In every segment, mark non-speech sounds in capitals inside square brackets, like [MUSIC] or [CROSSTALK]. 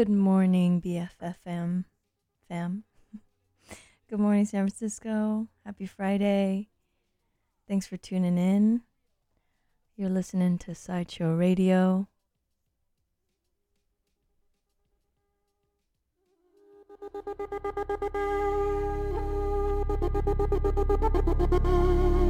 Good morning, BFF.FM fam. [LAUGHS] Good morning, San Francisco. Happy Friday. Thanks for tuning in. You're listening to Sideshow Radio. [LAUGHS]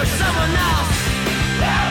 for someone else.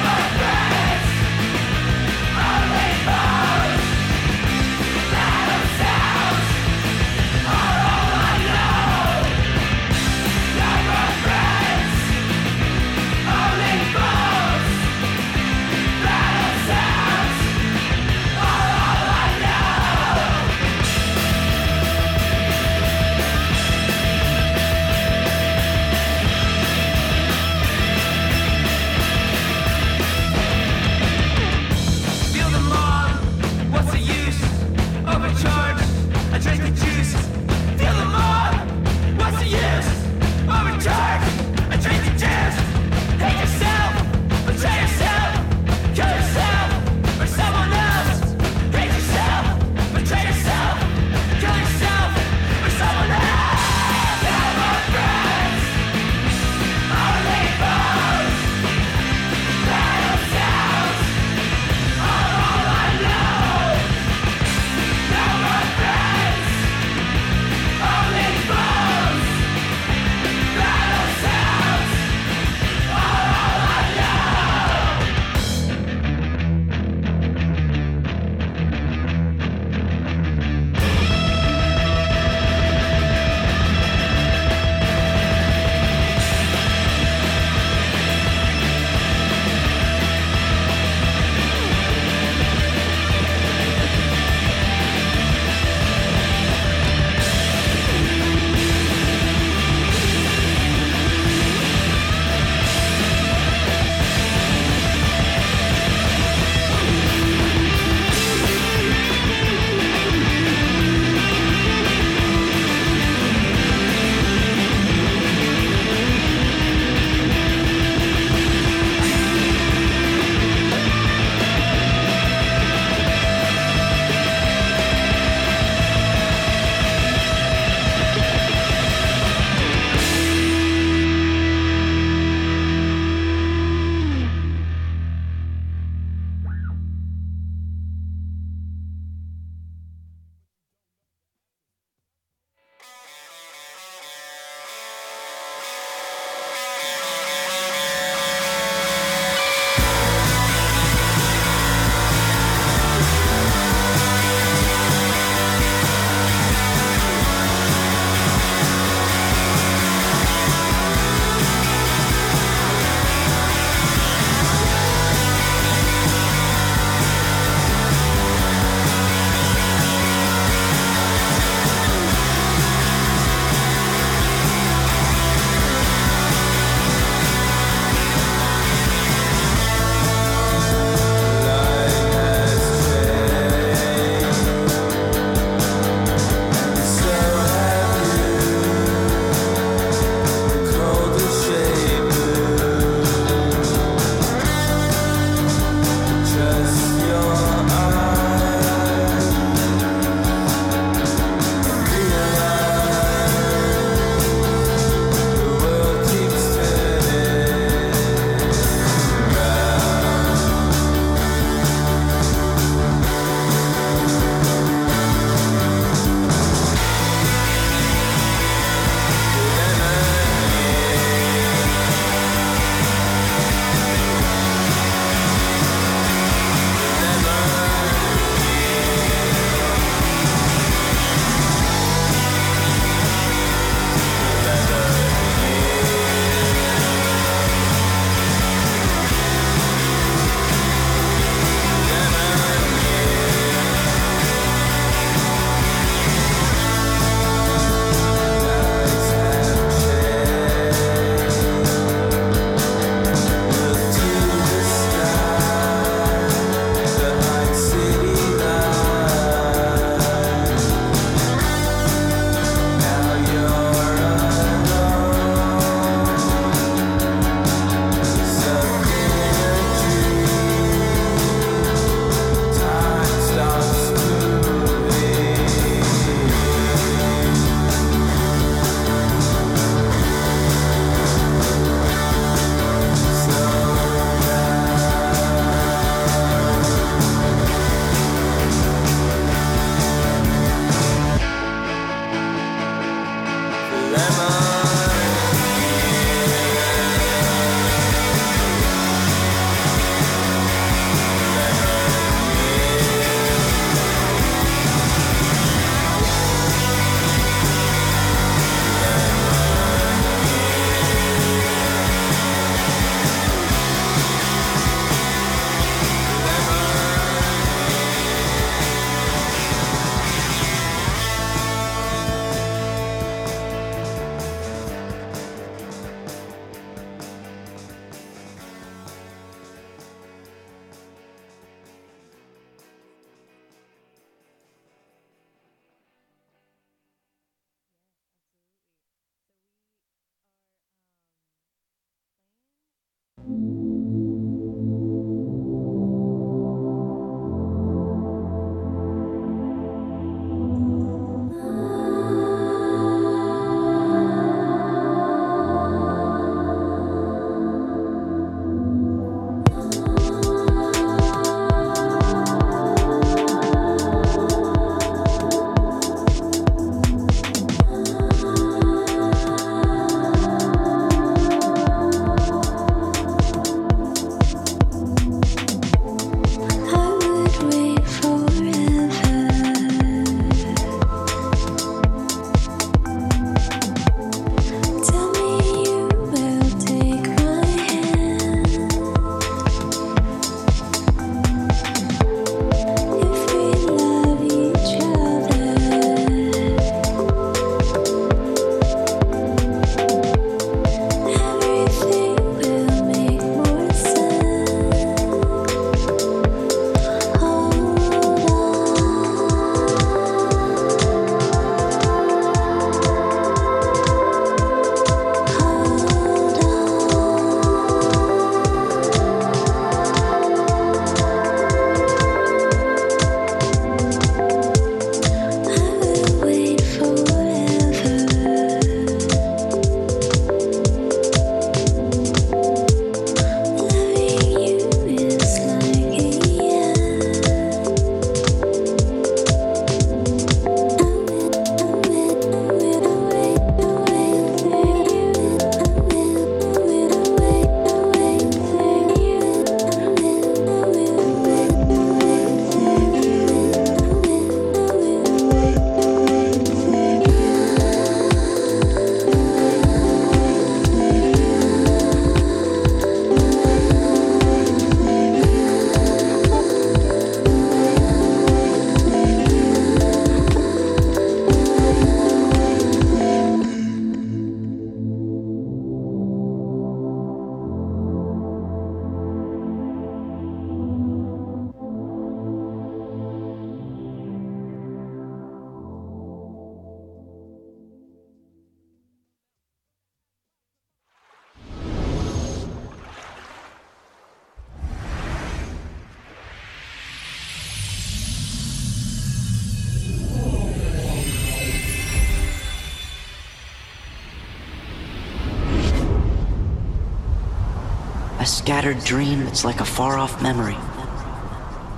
Scattered dream that's like a far off memory.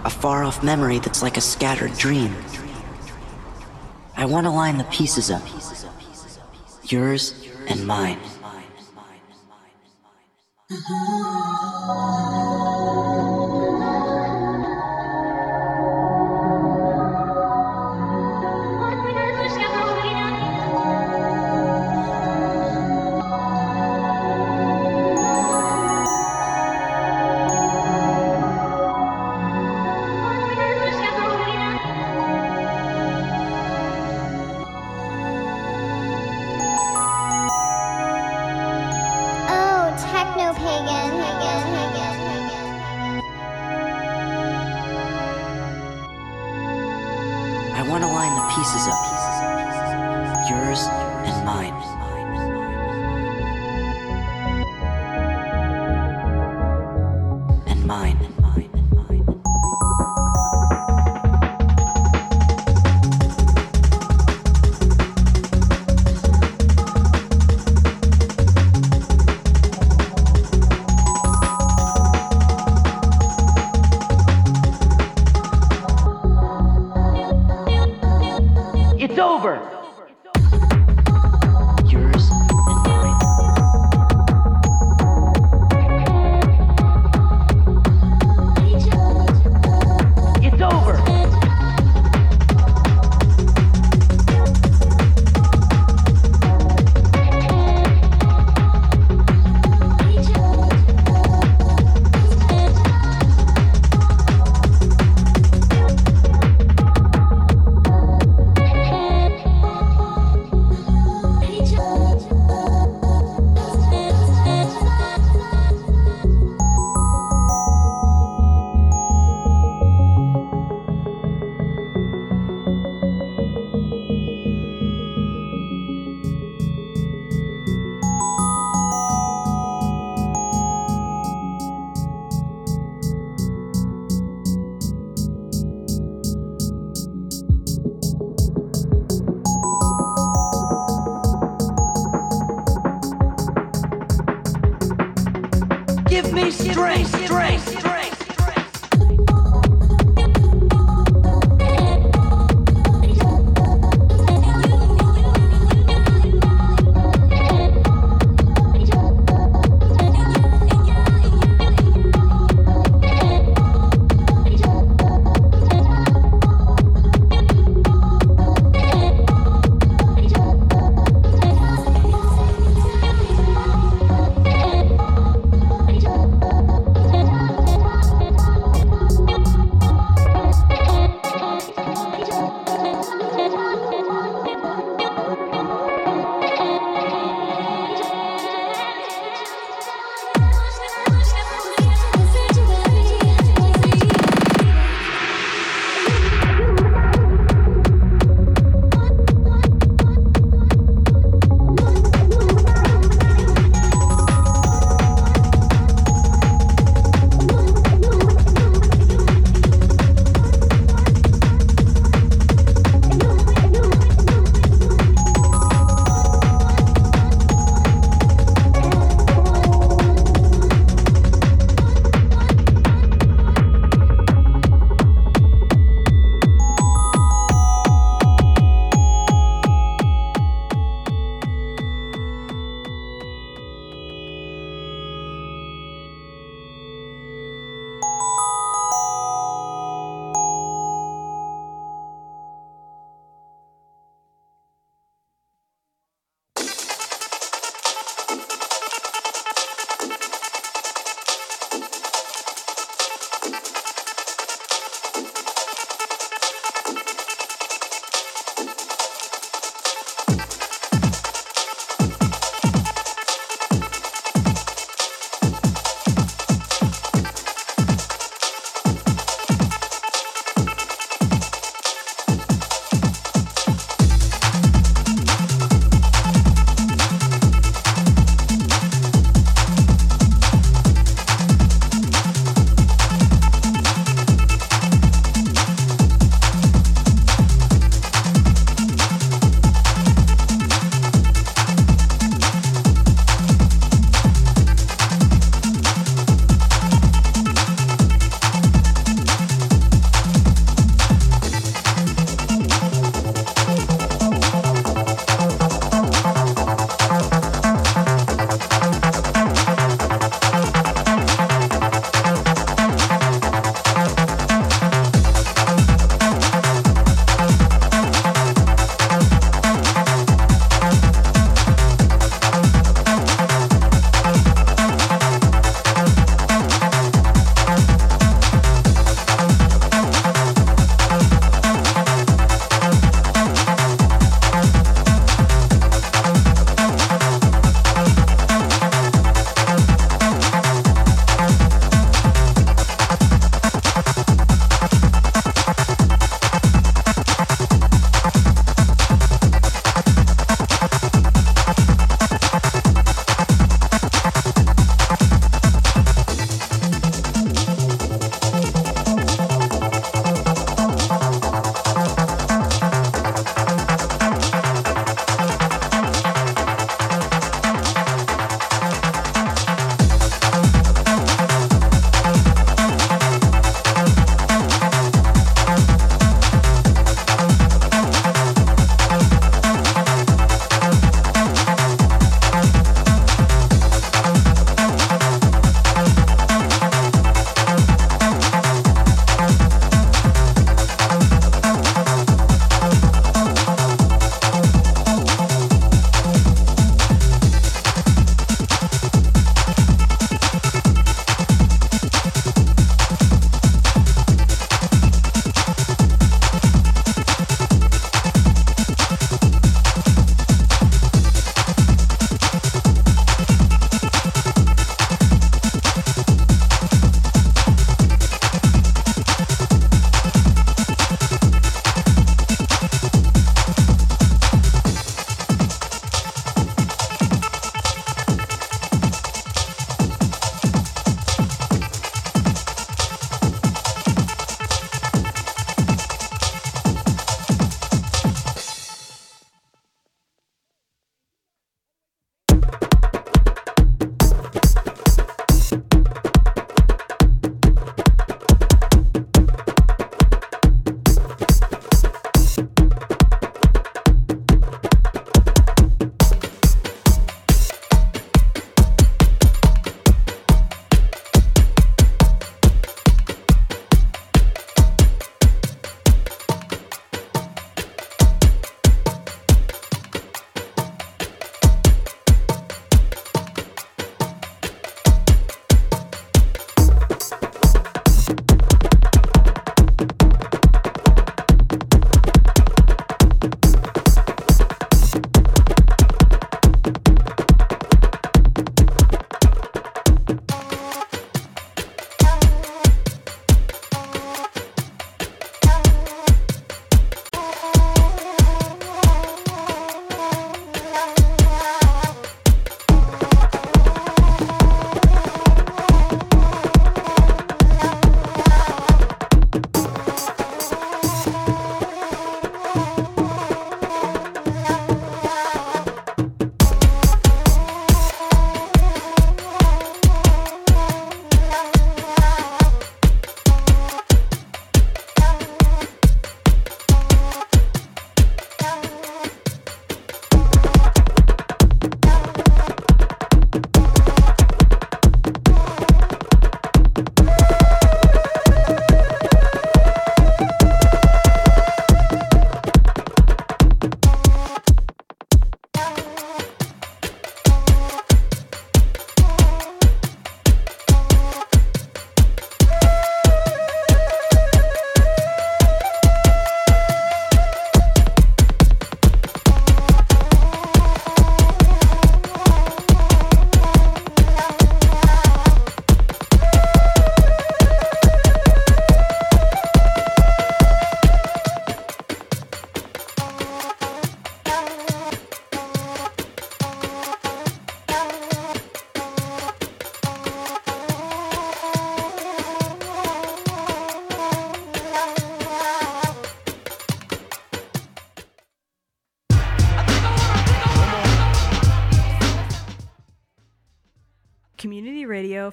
A far off memory that's like a scattered dream. I want to line the pieces up. Yours and mine. Uh-huh. Want to line the pieces up. Yours and mine.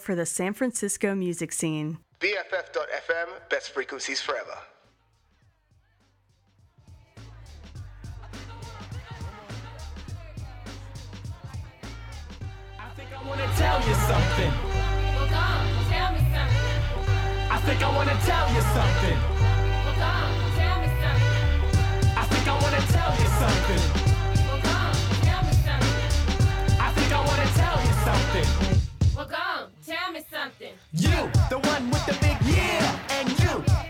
For the San Francisco music scene. BFF.FM, best frequencies forever. I think I wanna tell you something. Well, come, tell me something. I think I wanna tell you something. Well, come, tell me something. I think I wanna tell you something. Well, come, tell me something. I think I wanna tell you something. Tell me something. You, the one with the big yeah, and you,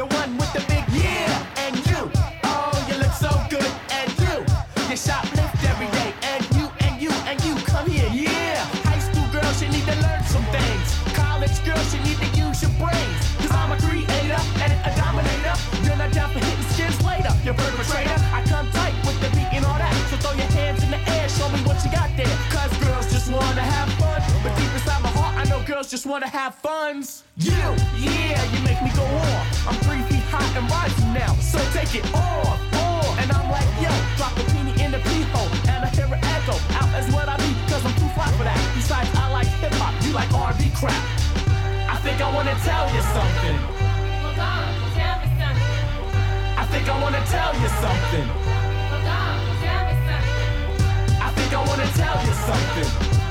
the one with the big yeah, and you, oh, you look so good, and you, you shoplift every day, and you, and you, and you, come here, yeah. High school girls, you need to learn some things. College girls, you need to use your brains. Cause I'm a creator and a dominator. You're not down for hitting skins later, You're perpetrator. I come tight with the beat and all that, so throw your hands in the air, show me what you got there. Cause girls just wanna have fun, but deep inside my heart, I know girls just wanna have funs. You, yeah, you make me go on. And rising now, so take it off, on. And I'm like, yo, drop a penny in the pee hole, and I hear an echo. Out as what I be, cause I'm too fly for that. Besides, I like hip hop, you like R&B crap. I think I wanna tell you something. Well, come, tell me something. I think I wanna tell you something. Well, come, tell me something. I think I wanna tell you something.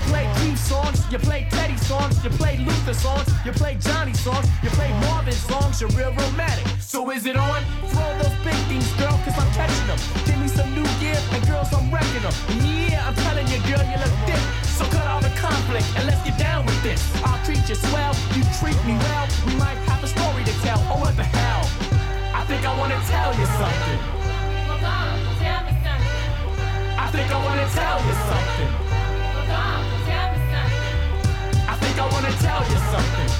You play Keith songs, you played Teddy songs, you play Luther songs, you play Johnny songs, you play Marvin songs, you're real romantic. So is it on? Throw those big things, girl, cause I'm catching them. Give me some new gear, and girls, I'm wrecking them. Yeah, I'm telling you, girl, you look thick. So cut all the conflict, and let's get down with this. I'll treat you swell, you treat me well. We might have a story to tell, oh what the hell. I think I wanna tell you something. Well, come, tell me something. I think I wanna tell you something. I wanna tell you something.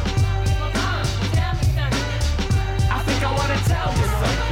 I think I wanna tell you something.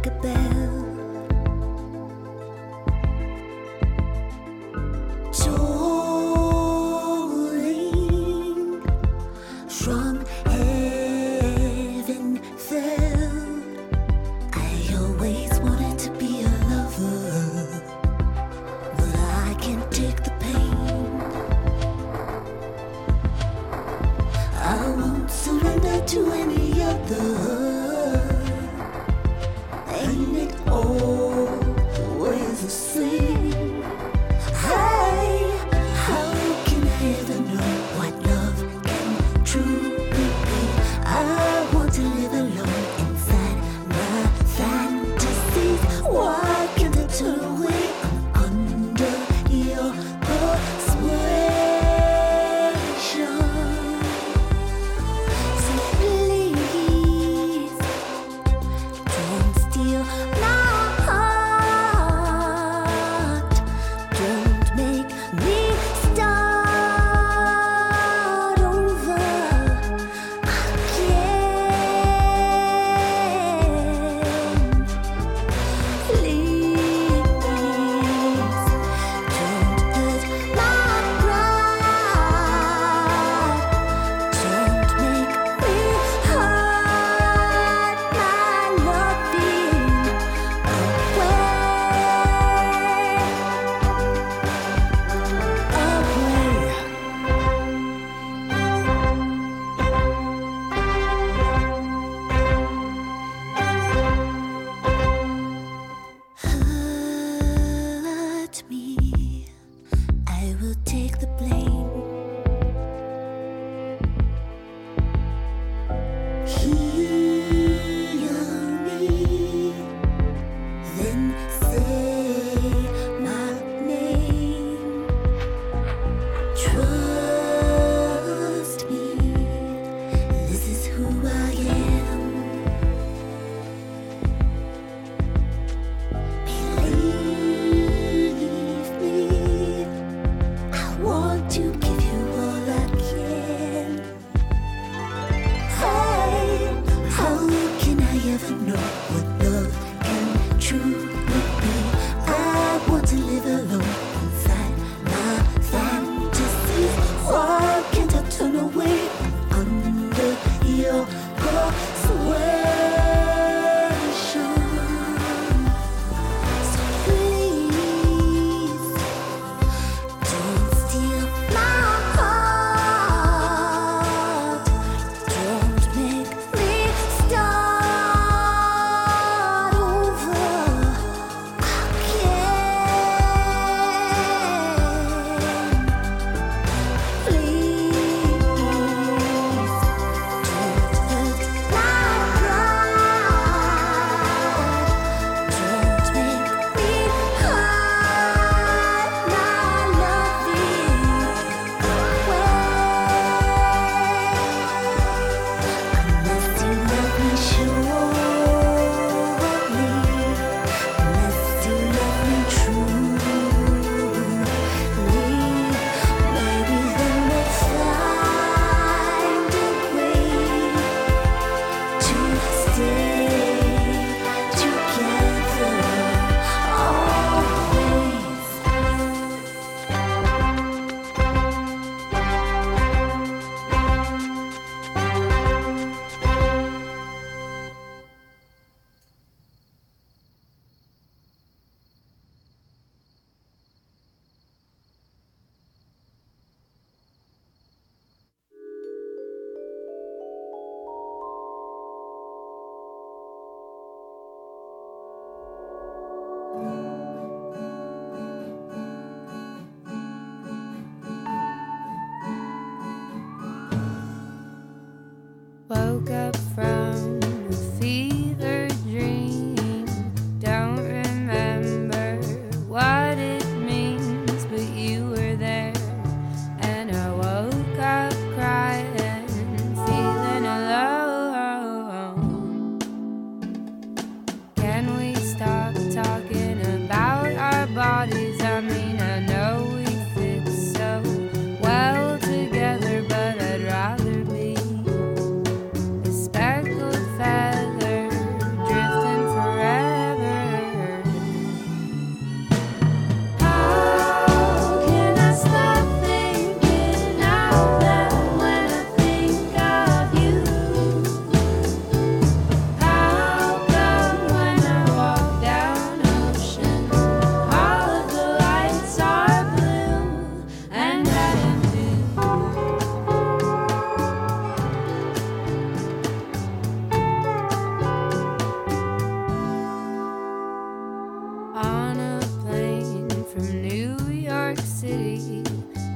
Like a bell. I will take the blame.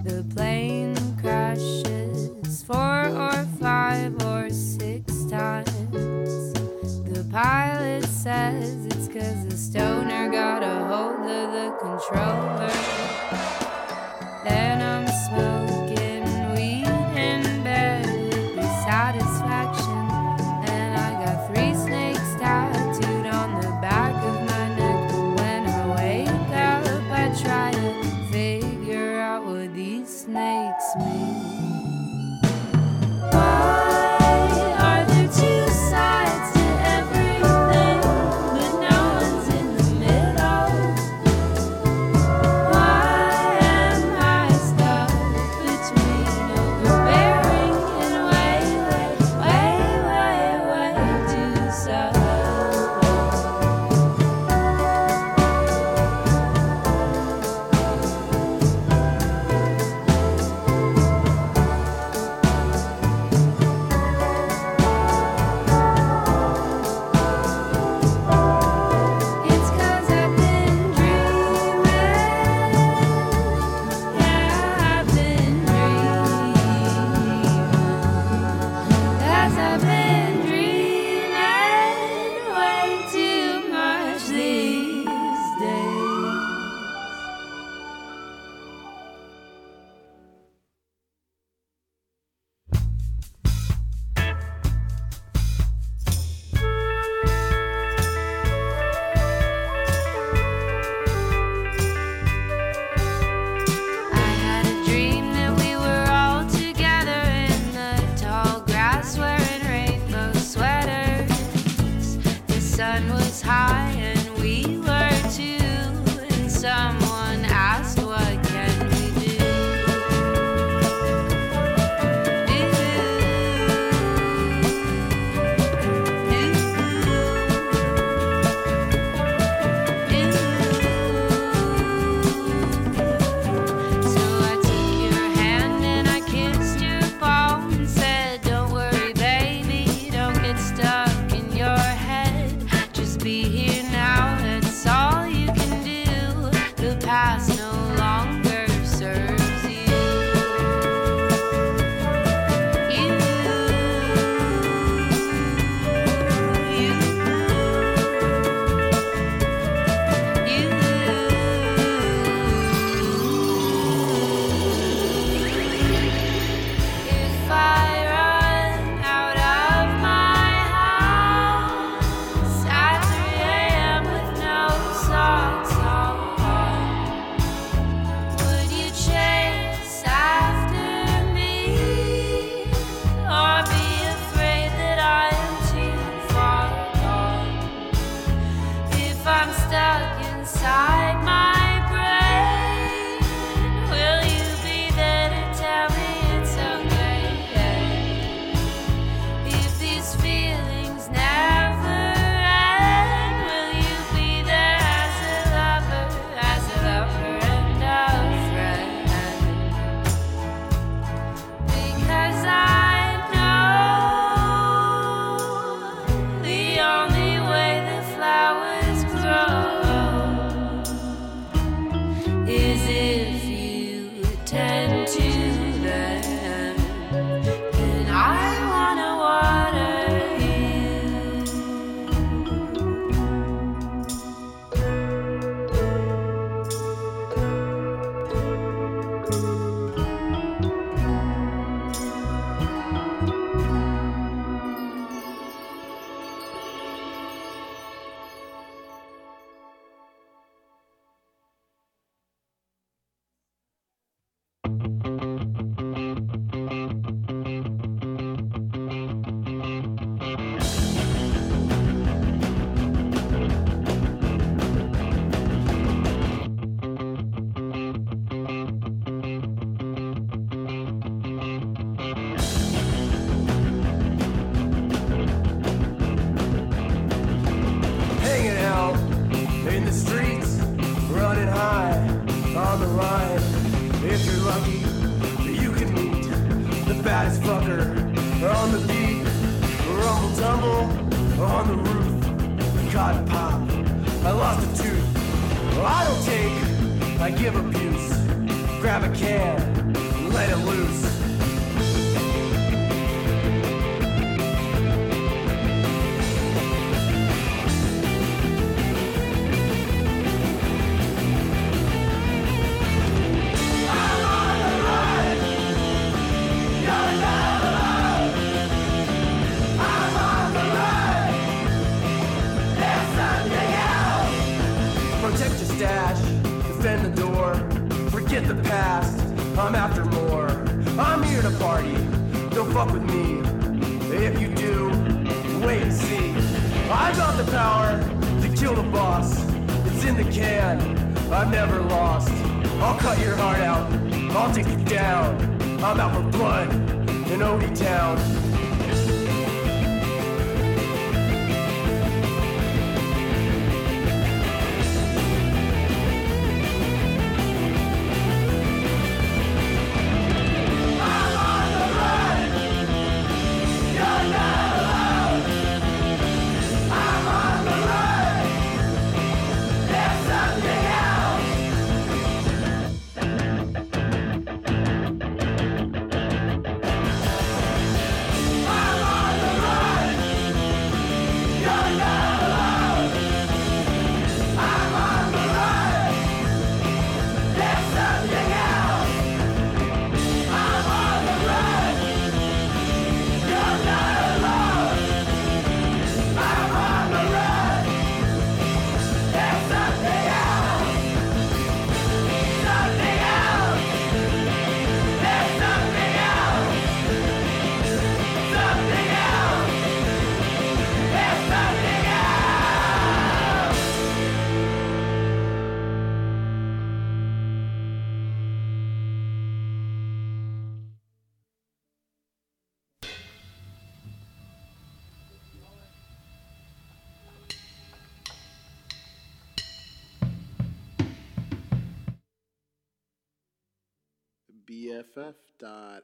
the plane crashes four or five or six times. The pilot says it's cause the stoner got a hold of the controller. Then I'm sun was high and we were two, in some. Got the power to kill the boss. It's in the can. I've never lost. I'll cut your heart out. I'll take you down. I'm out for blood in Odie Town.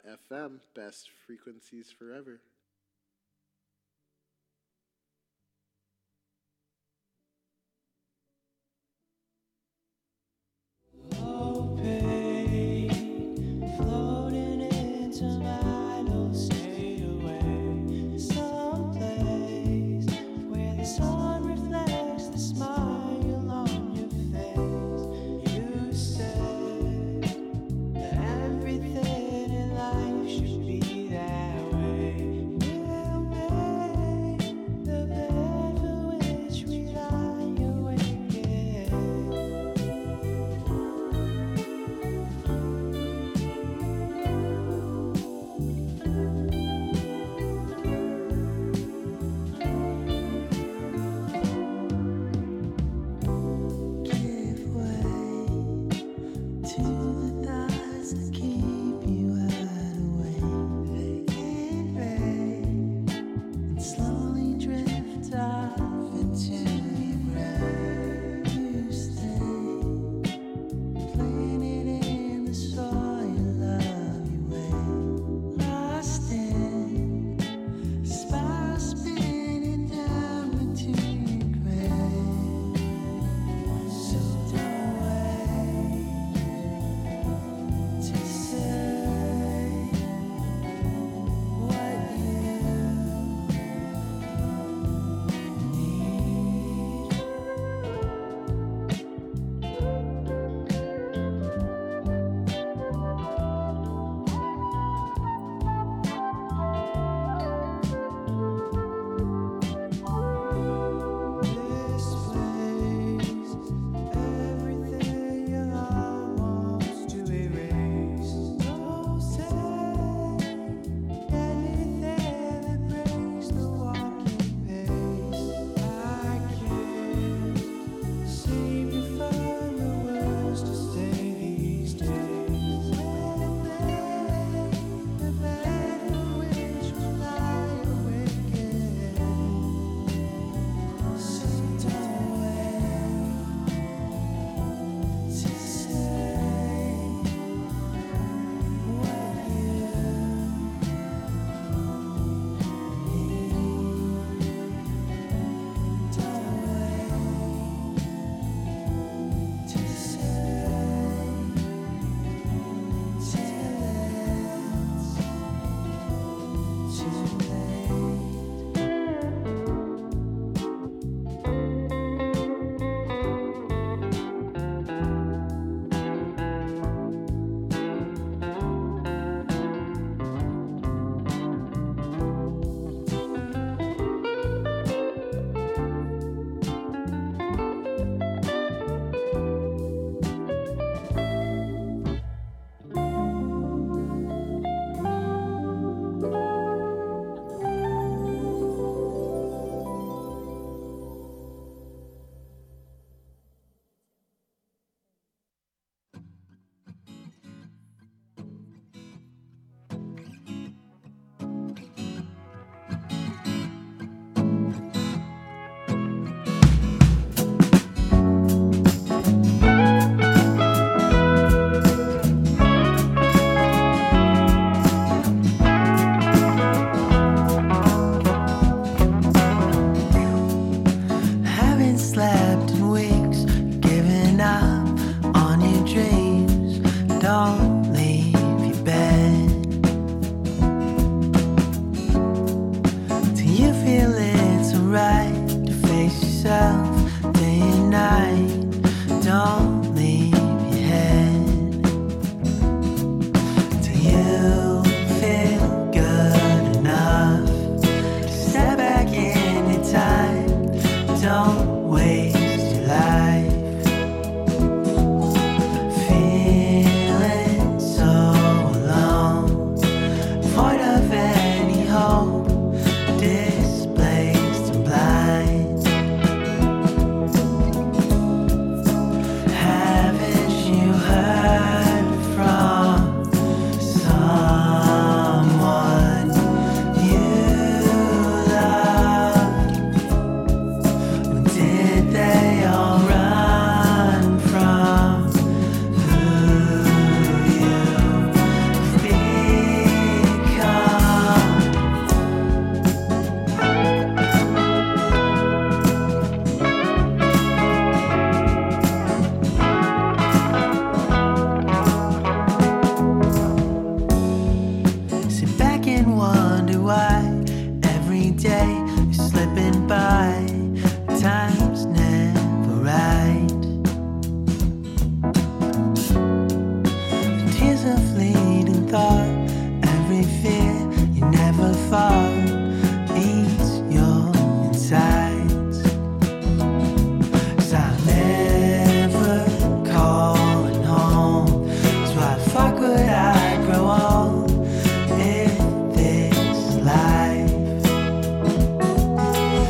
BFF.FM, best frequencies forever. Floating